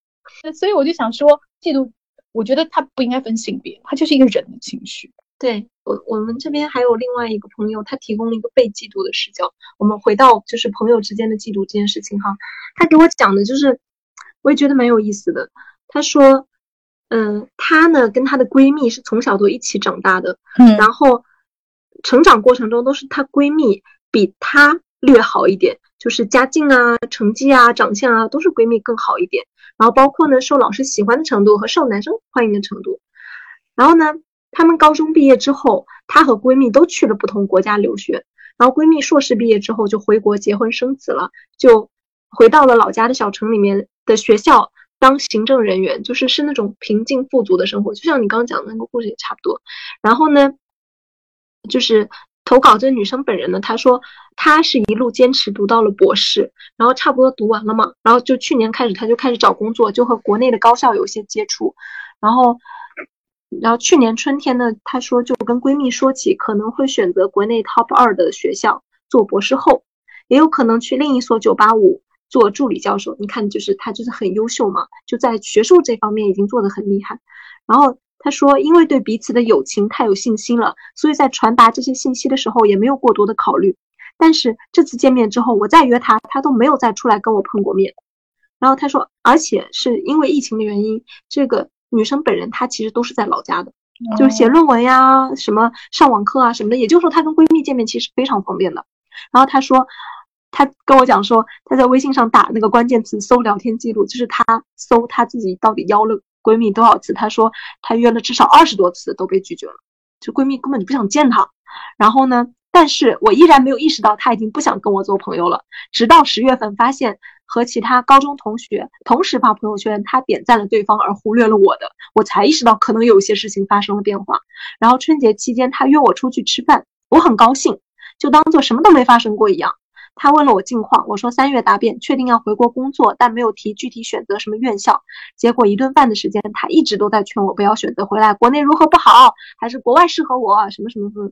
所以我就想说，嫉妒，我觉得它不应该分性别，它就是一个人的情绪。对我，我们这边还有另外一个朋友，他提供了一个被嫉妒的视角。我们回到就是朋友之间的嫉妒这件事情哈，他给我讲的就是，我也觉得蛮有意思的。他说，嗯，她呢跟她的闺蜜是从小都一起长大的，嗯，然后成长过程中都是她闺蜜比她略好一点，就是家境啊、成绩啊、长相啊都是闺蜜更好一点。然后包括呢受老师喜欢的程度和受男生欢迎的程度，然后呢。她们高中毕业之后，她和闺蜜都去了不同国家留学。然后闺蜜硕士毕业之后就回国结婚生子了，就回到了老家的小城里面的学校当行政人员，就是是那种平静富足的生活，就像你刚刚讲的那个故事也差不多。然后呢，就是投稿这女生本人呢，她说她是一路坚持读到了博士，然后差不多读完了嘛，然后就去年开始她就开始找工作，就和国内的高校有些接触，然后。然后去年春天呢，她说就跟闺蜜说起，可能会选择国内 top 二的学校做博士后，也有可能去另一所九八五做助理教授。你看，就是她就是很优秀嘛，就在学术这方面已经做得很厉害。然后她说，因为对彼此的友情太有信心了，所以在传达这些信息的时候也没有过多的考虑。但是这次见面之后，我再约她，她都没有再出来跟我碰过面。然后她说，而且是因为疫情的原因，这个。女生本人她其实都是在老家的，就是写论文呀、什么上网课啊什么的。也就是说，她跟闺蜜见面其实非常方便的。然后她说，她跟我讲说，她在微信上打那个关键词搜聊天记录，就是她搜她自己到底邀了闺蜜多少次。她说她约了至少二十多次都被拒绝了，就闺蜜根本就不想见她。然后呢，但是我依然没有意识到她已经不想跟我做朋友了。直到十月份发现。和其他高中同学同时发朋友圈，他点赞了对方而忽略了我的，我才意识到可能有些事情发生了变化。然后春节期间他约我出去吃饭，我很高兴，就当做什么都没发生过一样。他问了我近况，我说三月答辩，确定要回国工作，但没有提具体选择什么院校。结果一顿饭的时间，他一直都在劝我不要选择回来，国内如何不好，还是国外适合我，什么什么什么。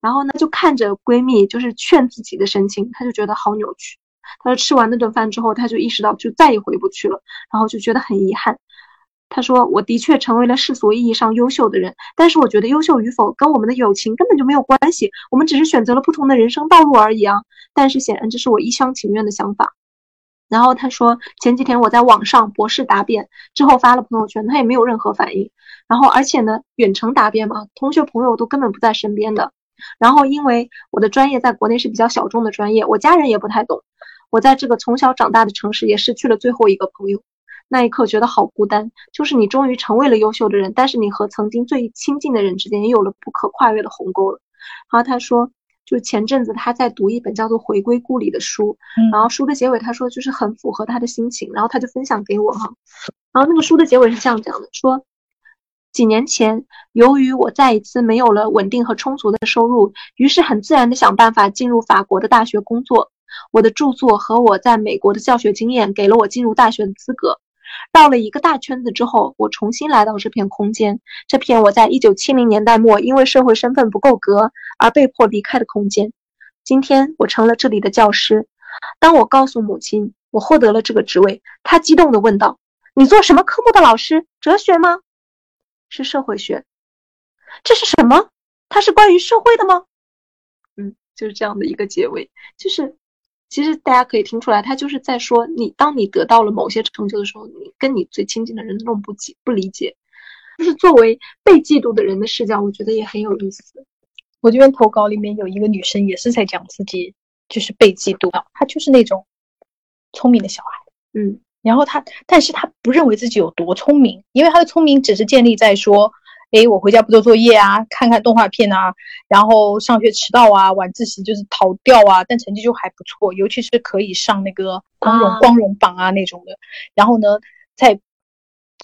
然后呢，就看着闺蜜就是劝自己的神情，他就觉得好扭曲。他说吃完那顿饭之后，他就意识到就再也回不去了，然后就觉得很遗憾。他说：“我的确成为了世俗意义上优秀的人，但是我觉得优秀与否跟我们的友情根本就没有关系，我们只是选择了不同的人生道路而已啊。”但是显然这是我一厢情愿的想法。然后他说：“前几天我在网上博士答辩之后发了朋友圈，他也没有任何反应。然后而且呢，远程答辩嘛，同学朋友都根本不在身边的。然后因为我的专业在国内是比较小众的专业，我家人也不太懂。”我在这个从小长大的城市也失去了最后一个朋友，那一刻觉得好孤单。就是你终于成为了优秀的人，但是你和曾经最亲近的人之间也有了不可跨越的鸿沟了。然后他说，就前阵子他在读一本叫做《回归故里》的书，然后书的结尾他说就是很符合他的心情，然后他就分享给我哈。然后那个书的结尾是这样讲的：说几年前，由于我再一次没有了稳定和充足的收入，于是很自然的想办法进入法国的大学工作。我的著作和我在美国的教学经验给了我进入大学的资格。绕了一个大圈子之后，我重新来到这片空间，这片我在一九七零年代末因为社会身份不够格而被迫离开的空间。今天我成了这里的教师。当我告诉母亲我获得了这个职位，她激动地问道：“你做什么科目的老师？哲学吗？是社会学？这是什么？它是关于社会的吗？”嗯，就是这样的一个结尾，就是。其实大家可以听出来，他就是在说你，当你得到了某些成就的时候，你跟你最亲近的人那种不解、不理解，就是作为被嫉妒的人的视角，我觉得也很有意思。我这边投稿里面有一个女生也是在讲自己就是被嫉妒，她就是那种聪明的小孩，嗯，然后她，但是她不认为自己有多聪明，因为她的聪明只是建立在说。哎，我回家不做作业啊，看看动画片啊，然后上学迟到啊，晚自习就是逃掉啊，但成绩就还不错，尤其是可以上那个光荣光荣榜啊那种的。然后呢，在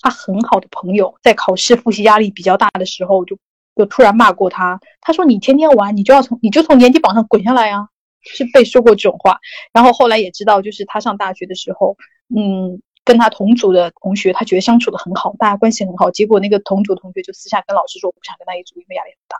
他很好的朋友在考试复习压力比较大的时候，就就突然骂过他。他说：“你天天玩，你就要从你就从年级榜上滚下来啊！”是被说过这种话。然后后来也知道，就是他上大学的时候，嗯。跟他同组的同学，他觉得相处的很好，大家关系很好。结果那个同组同学就私下跟老师说，我不想跟他一组，因为压力很大。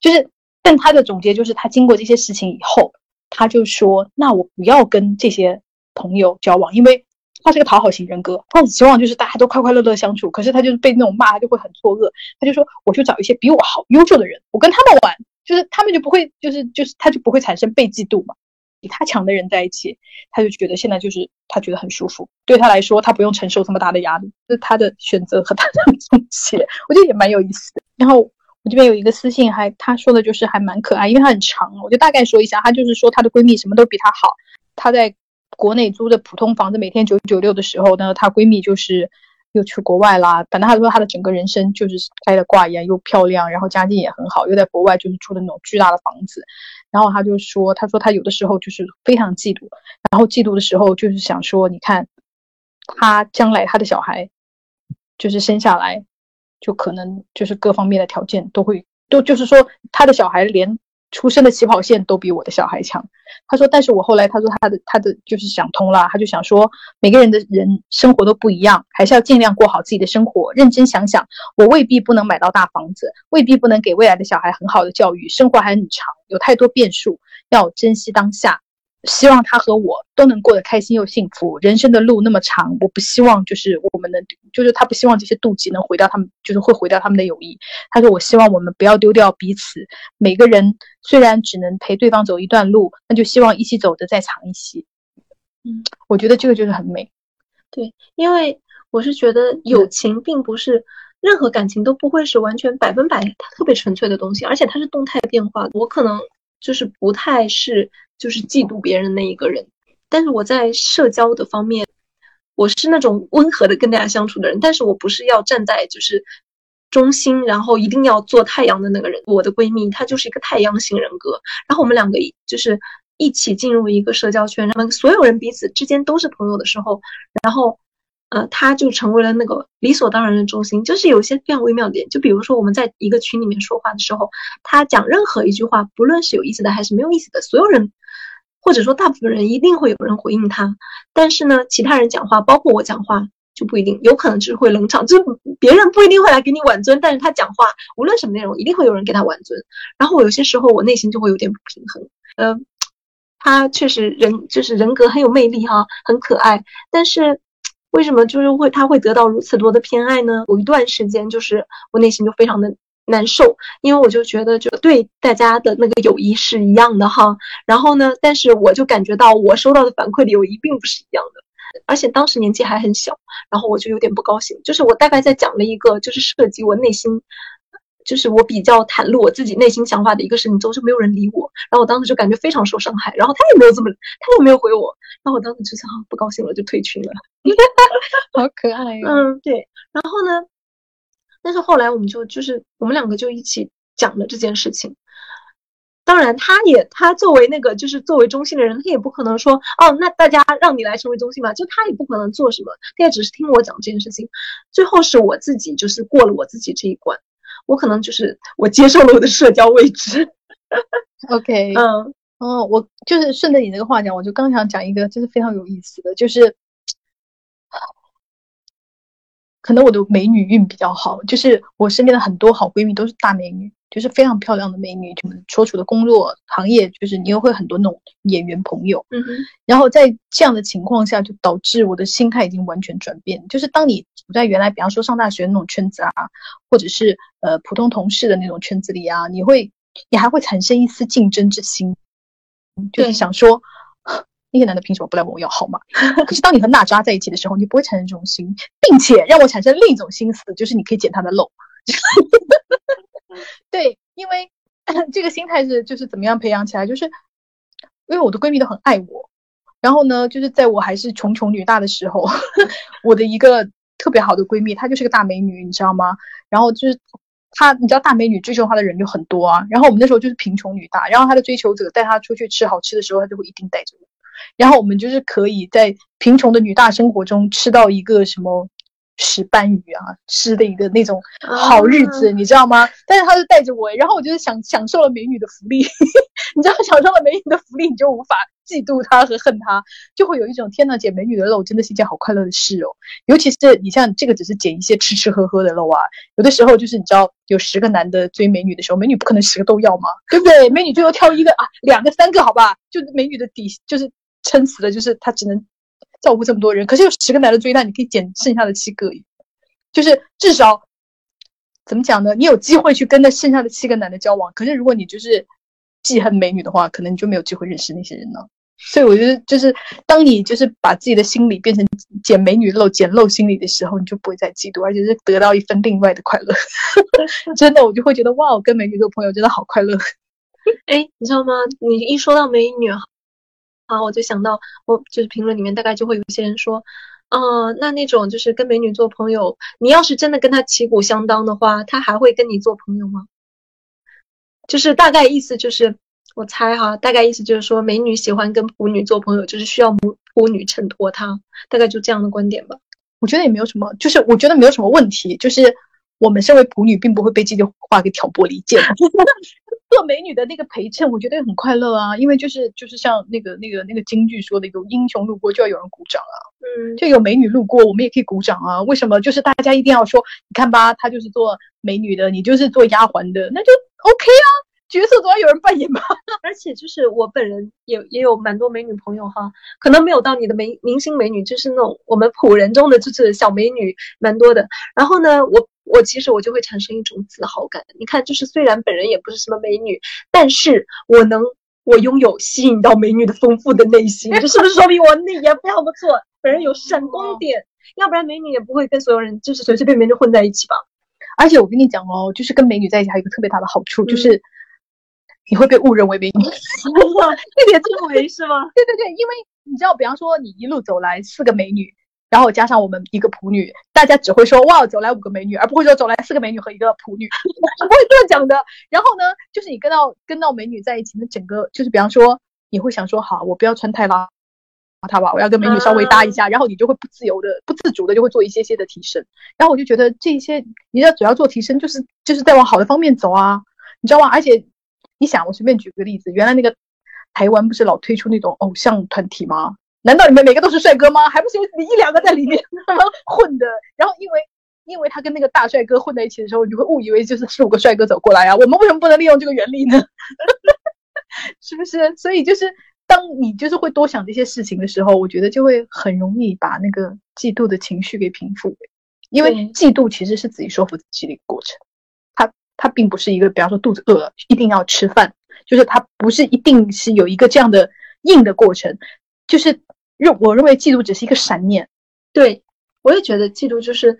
就是，但他的总结就是，他经过这些事情以后，他就说，那我不要跟这些朋友交往，因为他是个讨好型人格，他很希望就是大家都快快乐乐相处，可是他就是被那种骂，他就会很错愕，他就说我就找一些比我好优秀的人，我跟他们玩，就是他们就不会就是就是他就不会产生被嫉妒嘛。比他强的人在一起，他就觉得现在就是他觉得很舒服，对他来说他不用承受这么大的压力，是他的选择和他的总结，我觉得也蛮有意思的。然后我这边有一个私信，还他说的就是还蛮可爱，因为他很长，我就大概说一下，他就是说他的闺蜜什么都比他好，他在。国内租的普通房子，每天九九六的时候呢，她闺蜜就是又去国外啦。反正他说他的整个人生就是开了挂一样，又漂亮，然后家境也很好，又在国外就是住的那种巨大的房子。然后他就说，他说他有的时候就是非常嫉妒，然后嫉妒的时候就是想说，你看，他将来他的小孩就是生下来，就可能就是各方面的条件都会都就是说他的小孩连。出生的起跑线都比我的小孩强，他说，但是我后来他说他的他的就是想通了，他就想说每个人的人生活都不一样，还是要尽量过好自己的生活。认真想想，我未必不能买到大房子，未必不能给未来的小孩很好的教育，生活还很长，有太多变数，要珍惜当下。希望他和我都能过得开心又幸福。人生的路那么长，我不希望就是我们能，就是他不希望这些妒忌能毁掉他们，就是会毁掉他们的友谊。他说：“我希望我们不要丢掉彼此。每个人虽然只能陪对方走一段路，那就希望一起走的再长一些。”嗯，我觉得这个就是很美。对，因为我是觉得友情并不是任何感情都不会是完全百分百特别纯粹的东西，而且它是动态变化的。我可能就是不太是。就是嫉妒别人的那一个人，但是我在社交的方面，我是那种温和的跟大家相处的人，但是我不是要站在就是中心，然后一定要做太阳的那个人。我的闺蜜她就是一个太阳型人格，然后我们两个就是一起进入一个社交圈，然后所有人彼此之间都是朋友的时候，然后。呃，他就成为了那个理所当然的中心，就是有些非常微妙的点，就比如说我们在一个群里面说话的时候，他讲任何一句话，不论是有意思的还是没有意思的，所有人或者说大部分人一定会有人回应他。但是呢，其他人讲话，包括我讲话就不一定，有可能就是会冷场，就别人不一定会来给你挽尊，但是他讲话无论什么内容，一定会有人给他挽尊。然后我有些时候我内心就会有点不平衡。呃，他确实人就是人格很有魅力哈，很可爱，但是。为什么就是会他会得到如此多的偏爱呢？有一段时间就是我内心就非常的难受，因为我就觉得就对大家的那个友谊是一样的哈。然后呢，但是我就感觉到我收到的反馈的友谊并不是一样的，而且当时年纪还很小，然后我就有点不高兴。就是我大概在讲了一个就是涉及我内心。就是我比较袒露我自己内心想法的一个事情之后，就没有人理我，然后我当时就感觉非常受伤害，然后他也没有这么，他也没有回我，然后我当时就是好不高兴了，就退群了。[LAUGHS] 好可爱呀！嗯，对。然后呢，但是后来我们就就是我们两个就一起讲了这件事情。当然，他也他作为那个就是作为中心的人，他也不可能说哦，那大家让你来成为中心吧，就他也不可能做什么，他也只是听我讲这件事情。最后是我自己就是过了我自己这一关。我可能就是我接受了我的社交位置。OK，[LAUGHS] 嗯，哦，我就是顺着你这个话讲，我就刚想讲一个，就是非常有意思的，就是可能我的美女运比较好，就是我身边的很多好闺蜜都是大美女。就是非常漂亮的美女，就所处的工作行业，就是你又会很多那种演员朋友，嗯哼。然后在这样的情况下，就导致我的心态已经完全转变。就是当你处在原来，比方说上大学那种圈子啊，或者是呃普通同事的那种圈子里啊，你会，你还会产生一丝竞争之心，就是想说那些男的凭什么不来问我要号码？[LAUGHS] 可是当你和娜扎在一起的时候，你不会产生这种心，并且让我产生另一种心思，就是你可以捡他的漏。[LAUGHS] 对，因为 [CLEARS THROAT] 这个心态是就是怎么样培养起来，就是因为我的闺蜜都很爱我，然后呢，就是在我还是穷穷女大的时候，[LAUGHS] 我的一个特别好的闺蜜，她就是个大美女，你知道吗？然后就是她，你知道大美女追求她的人就很多啊。然后我们那时候就是贫穷女大，然后她的追求者带她出去吃好吃的时候，她就会一定带着我，然后我们就是可以在贫穷的女大生活中吃到一个什么。石斑鱼啊，吃的一个那种好日子，你知道吗？但是他就带着我，然后我就是享享受了美女的福利，[LAUGHS] 你知道，享受了美女的福利，你就无法嫉妒她和恨她，就会有一种天呐，捡美女的肉真的是一件好快乐的事哦。尤其是你像这个，只是捡一些吃吃喝喝的肉啊，有的时候就是你知道，有十个男的追美女的时候，美女不可能十个都要嘛，对不对？美女最后挑一个啊，两个三个好吧，就美女的底就是撑死了，就是他只能。照顾这么多人，可是有十个男的追她，你可以捡剩下的七个，就是至少怎么讲呢？你有机会去跟那剩下的七个男的交往。可是如果你就是记恨美女的话，可能你就没有机会认识那些人了。所以我觉得，就是当你就是把自己的心理变成捡美女漏、捡漏心理的时候，你就不会再嫉妒，而且是得到一份另外的快乐。[LAUGHS] [LAUGHS] 真的，我就会觉得哇，我跟美女做朋友真的好快乐。哎，你知道吗？你一说到美女，啊，我就想到，我就是评论里面大概就会有些人说，啊，那那种就是跟美女做朋友，你要是真的跟她旗鼓相当的话，她还会跟你做朋友吗？就是大概意思就是。我猜哈，大概意思就是说，美女喜欢跟普女做朋友，就是需要普普女衬托她，大概就这样的观点吧。我觉得也没有什么，就是我觉得没有什么问题。就是我们身为普女，并不会被这句话给挑拨离间。[LAUGHS] 做美女的那个陪衬，我觉得也很快乐啊，因为就是就是像那个那个那个京剧说的，有英雄路过就要有人鼓掌啊。嗯，就有美女路过，我们也可以鼓掌啊。为什么？就是大家一定要说，你看吧，她就是做美女的，你就是做丫鬟的，那就 OK 啊。角色总要有人扮演吧，[LAUGHS] 而且就是我本人也也有蛮多美女朋友哈，可能没有到你的美明星美女，就是那种我们普人中的就是小美女蛮多的。然后呢，我我其实我就会产生一种自豪感。你看，就是虽然本人也不是什么美女，但是我能我拥有吸引到美女的丰富的内心，这是不是说明我内也非常不错？本人有闪光点，要不然美女也不会跟所有人就是随随便便就混在一起吧。而且我跟你讲哦，就是跟美女在一起还有一个特别大的好处就是。你会被误认为美女，[LAUGHS] 一点这么为是吗？对对对，因为你知道，比方说你一路走来四个美女，然后加上我们一个普女，大家只会说哇，走来五个美女，而不会说走来四个美女和一个普女，[LAUGHS] 不会这样讲的。然后呢，就是你跟到跟到美女在一起，那整个就是比方说你会想说好，我不要穿太邋遢吧，我要跟美女稍微搭一下，然后你就会不自由的、不自主的就会做一些些的提升。然后我就觉得这些，你要主要做提升，就是就是在往好的方面走啊，你知道吗？而且。你想，我随便举个例子，原来那个台湾不是老推出那种偶像团体吗？难道你们每个都是帅哥吗？还不是有你一两个在里面 [LAUGHS] 混的？然后因为因为他跟那个大帅哥混在一起的时候，你会误以为就是四五个帅哥走过来啊。我们为什么不能利用这个原理呢？[LAUGHS] 是不是？所以就是当你就是会多想这些事情的时候，我觉得就会很容易把那个嫉妒的情绪给平复。因为嫉妒其实是自己说服自己的一个过程。它并不是一个，比方说肚子饿了一定要吃饭，就是它不是一定是有一个这样的硬的过程，就是认我认为嫉妒只是一个闪念，对我也觉得嫉妒就是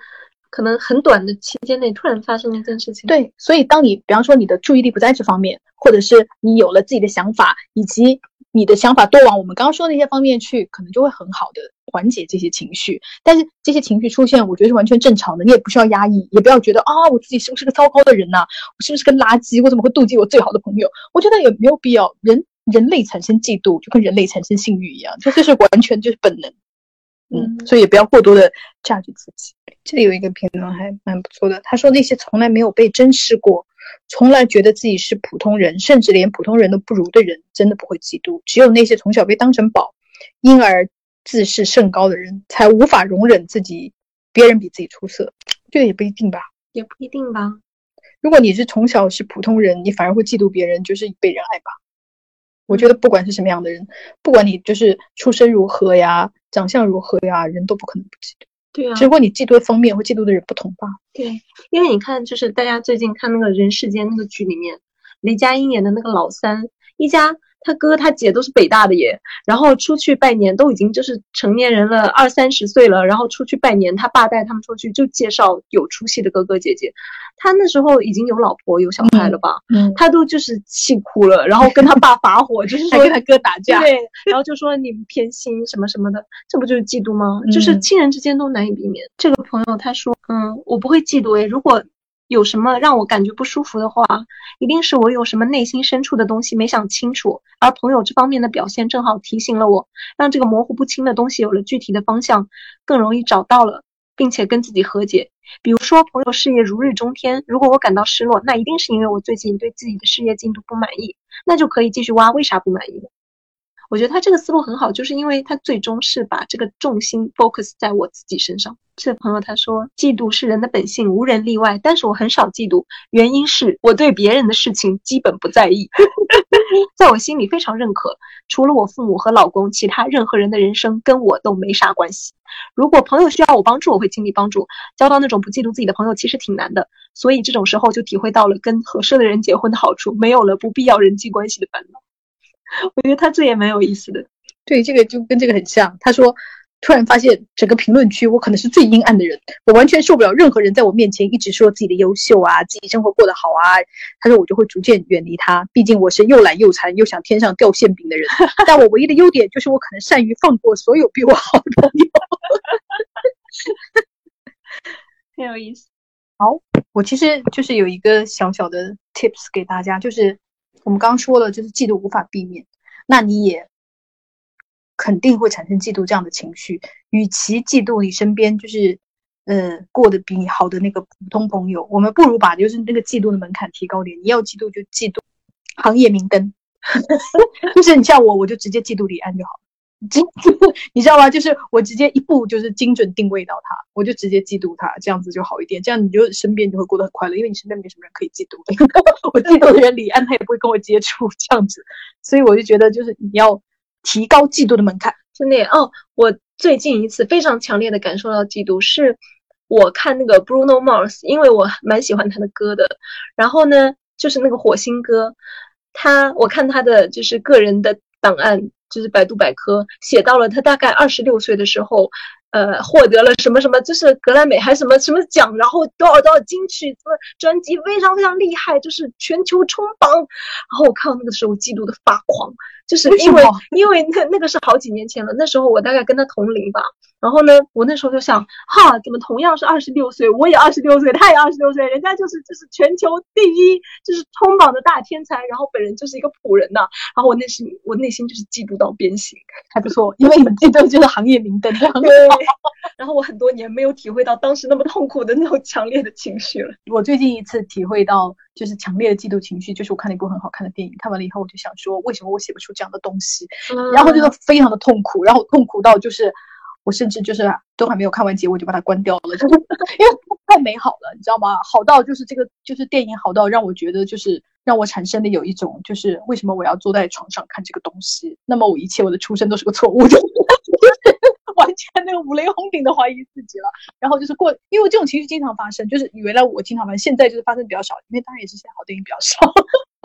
可能很短的期间内突然发生的一件事情。对，所以当你比方说你的注意力不在这方面，或者是你有了自己的想法，以及你的想法多往我们刚刚说的那些方面去，可能就会很好的。缓解这些情绪，但是这些情绪出现，我觉得是完全正常的。你也不需要压抑，也不要觉得啊，我自己是不是个糟糕的人呐？我是不是个垃圾？我怎么会妒忌我最好的朋友？我觉得也没有必要。人人类产生嫉妒，就跟人类产生性欲一样，这就是完全就是本能。嗯，所以也不要过多的价值自己。这里有一个评论还蛮不错的，他说那些从来没有被珍视过，从来觉得自己是普通人，甚至连普通人都不如的人，真的不会嫉妒。只有那些从小被当成宝，因而。自视甚高的人才无法容忍自己别人比自己出色，这个也不一定吧？也不一定吧。如果你是从小是普通人，你反而会嫉妒别人，就是被人爱吧？我觉得不管是什么样的人，不管你就是出身如何呀，长相如何呀，人都不可能不嫉妒。对啊，只不过你嫉妒的方面或嫉妒的人不同吧？对，因为你看，就是大家最近看那个人世间那个剧里面，雷佳音演的那个老三一家。他哥他姐都是北大的耶，然后出去拜年都已经就是成年人了，二三十岁了，然后出去拜年，他爸带他们出去就介绍有出息的哥哥姐姐。他那时候已经有老婆有小孩了吧？嗯，他都就是气哭了，然后跟他爸发火，就是说跟他哥打架，对，然后就说你偏心什么什么的，这不就是嫉妒吗？就是亲人之间都难以避免。这个朋友他说，嗯，我不会嫉妒诶，如果。有什么让我感觉不舒服的话，一定是我有什么内心深处的东西没想清楚，而朋友这方面的表现正好提醒了我，让这个模糊不清的东西有了具体的方向，更容易找到了，并且跟自己和解。比如说，朋友事业如日中天，如果我感到失落，那一定是因为我最近对自己的事业进度不满意，那就可以继续挖为啥不满意我觉得他这个思路很好，就是因为他最终是把这个重心 focus 在我自己身上。这朋友他说，嫉妒是人的本性，无人例外。但是我很少嫉妒，原因是我对别人的事情基本不在意，[LAUGHS] 在我心里非常认可。除了我父母和老公，其他任何人的人生跟我都没啥关系。如果朋友需要我帮助，我会尽力帮助。交到那种不嫉妒自己的朋友，其实挺难的。所以这种时候就体会到了跟合适的人结婚的好处，没有了不必要人际关系的烦恼。我觉得他这也蛮有意思的。对，这个就跟这个很像。他说，突然发现整个评论区我可能是最阴暗的人，我完全受不了任何人在我面前一直说自己的优秀啊，自己生活过得好啊。他说我就会逐渐远离他，毕竟我是又懒又馋又想天上掉馅饼的人。[LAUGHS] 但我唯一的优点就是我可能善于放过所有比我好的朋友。[LAUGHS] 很有意思。好，我其实就是有一个小小的 tips 给大家，就是我们刚说了，就是嫉妒无法避免，那你也肯定会产生嫉妒这样的情绪。与其嫉妒你身边就是呃过得比你好的那个普通朋友，我们不如把就是那个嫉妒的门槛提高点。你要嫉妒就嫉妒行业明灯，[LAUGHS] 就是你像我，我就直接嫉妒李安就好了。精，[LAUGHS] 你知道吗？就是我直接一步就是精准定位到他，我就直接嫉妒他，这样子就好一点。这样你就身边就会过得很快乐，因为你身边没什么人可以嫉妒。[LAUGHS] 我嫉妒的人李安他也不会跟我接触，这样子。所以我就觉得，就是你要提高嫉妒的门槛。真的哦，我最近一次非常强烈的感受到嫉妒，是我看那个 Bruno Mars，因为我蛮喜欢他的歌的。然后呢，就是那个火星哥，他我看他的就是个人的档案。就是百度百科写到了他大概二十六岁的时候，呃，获得了什么什么，就是格莱美还是什么什么奖，然后多少多少金曲，什么专辑非常非常厉害，就是全球冲榜。然后我看到那个时候，嫉妒的发狂。就是因为因为那那个是好几年前了，那时候我大概跟他同龄吧。然后呢，我那时候就想，哈，怎么同样是二十六岁，我也二十六岁，他也二十六岁，人家就是就是全球第一，就是冲榜的大天才，然后本人就是一个普人呐。然后我内心我内心就是嫉妒到变形，还不错，因为你们嫉妒就是行业明灯，对。[LAUGHS] 然后我很多年没有体会到当时那么痛苦的那种强烈的情绪了。我最近一次体会到。就是强烈的嫉妒情绪，就是我看了一部很好看的电影，看完了以后我就想说，为什么我写不出这样的东西？然后就是非常的痛苦，然后痛苦到就是我甚至就是都还没有看完结，我就把它关掉了，[LAUGHS] 就是因为太美好了，你知道吗？好到就是这个就是电影好到让我觉得就是让我产生的有一种就是为什么我要坐在床上看这个东西？那么我一切我的出生都是个错误的。[LAUGHS] 完全那个五雷轰顶的怀疑自己了，然后就是过，因为这种情绪经常发生，就是原来我经常发生，现在就是发生比较少，因为当然也是现在好电影比较少，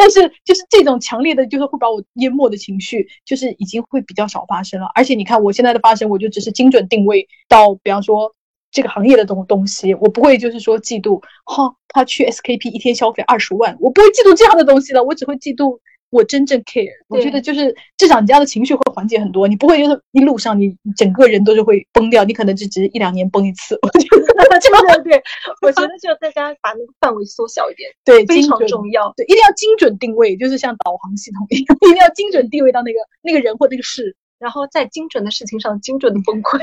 但是就是这种强烈的，就是会把我淹没的情绪，就是已经会比较少发生了。而且你看我现在的发生，我就只是精准定位到，比方说这个行业的东东西，我不会就是说嫉妒，哈，他去 SKP 一天消费二十万，我不会嫉妒这样的东西了，我只会嫉妒。我真正 care，我觉得就是至少你这样的情绪会缓解很多，你不会就是一路上你整个人都是会崩掉，你可能就只是一两年崩一次。我觉得对对，我觉得就大家把那个范围缩小一点，[LAUGHS] 对，非常重要，对，一定要精准定位，就是像导航系统一样，一定要精准定位到那个那个人或那个事，然后在精准的事情上精准的崩溃，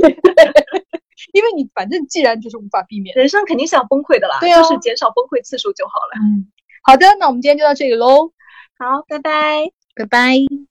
[LAUGHS] 因为你反正既然就是无法避免，人生肯定是要崩溃的啦，对就是减少崩溃次数就好了。嗯，好的，那我们今天就到这里喽。好，拜拜，拜拜。